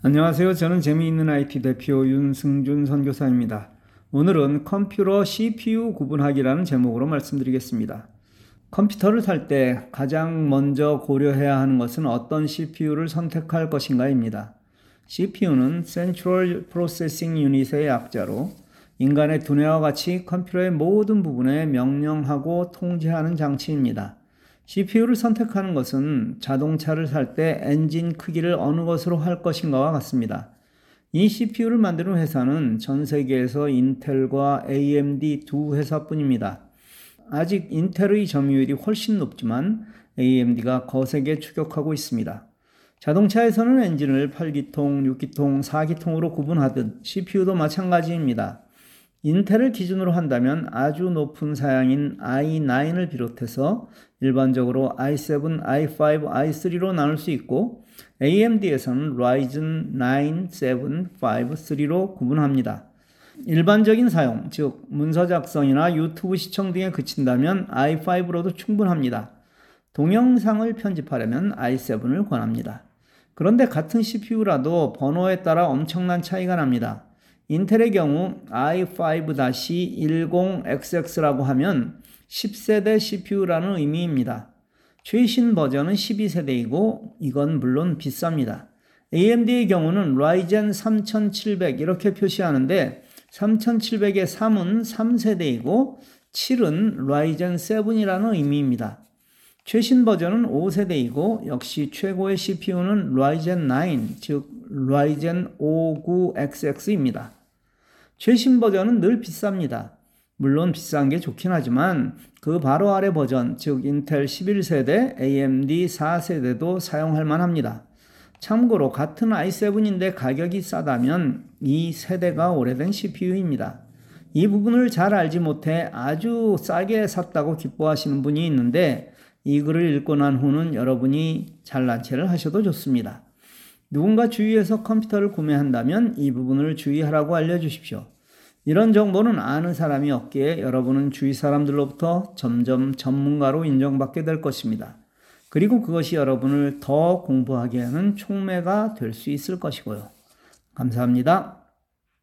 안녕하세요. 저는 재미있는 IT 대표 윤승준 선교사입니다. 오늘은 컴퓨터 CPU 구분하기라는 제목으로 말씀드리겠습니다. 컴퓨터를 살 때 가장 먼저 고려해야 하는 것은 어떤 CPU를 선택할 것인가입니다. CPU는 Central Processing Unit의 약자로 인간의 두뇌와 같이 컴퓨터의 모든 부분에 명령하고 통제하는 장치입니다. CPU를 선택하는 것은 자동차를 살 때 엔진 크기를 어느 것으로 할 것인가와 같습니다. 이 CPU를 만드는 회사는 전 세계에서 인텔과 AMD 두 회사뿐입니다. 아직 인텔의 점유율이 훨씬 높지만 AMD가 거세게 추격하고 있습니다. 자동차에서는 엔진을 8기통, 6기통, 4기통으로 구분하듯 CPU도 마찬가지입니다. 인텔을 기준으로 한다면 아주 높은 사양인 i9을 비롯해서 일반적으로 i7, i5, i3로 나눌 수 있고 AMD에서는 Ryzen 9, 7, 5, 3로 구분합니다. 일반적인 사용, 즉 문서 작성이나 유튜브 시청 등에 그친다면 i5로도 충분합니다. 동영상을 편집하려면 i7을 권합니다. 그런데 같은 CPU라도 번호에 따라 엄청난 차이가 납니다. 인텔의 경우 i5-10xx라고 하면 10세대 CPU라는 의미입니다. 최신 버전은 12세대이고 이건 물론 비쌉니다. AMD의 경우는 Ryzen 3700 이렇게 표시하는데 3700의 3은 3세대이고 7은 Ryzen 7이라는 의미입니다. 최신 버전은 5세대이고 역시 최고의 CPU는 Ryzen 9, 즉 Ryzen 59XX입니다. 최신 버전은 늘 비쌉니다. 물론 비싼 게 좋긴 하지만 그 바로 아래 버전, 즉 인텔 11세대, AMD 4세대도 사용할 만합니다. 참고로 같은 i7인데 가격이 싸다면 이 세대가 오래된 CPU입니다. 이 부분을 잘 알지 못해 아주 싸게 샀다고 기뻐하시는 분이 있는데 이 글을 읽고 난 후는 여러분이 잘난 체를 하셔도 좋습니다. 누군가 주위에서 컴퓨터를 구매한다면 이 부분을 주의하라고 알려주십시오. 이런 정보는 아는 사람이 없기에 여러분은 주위 사람들로부터 점점 전문가로 인정받게 될 것입니다. 그리고 그것이 여러분을 더 공부하게 하는 촉매가 될 수 있을 것이고요. 감사합니다.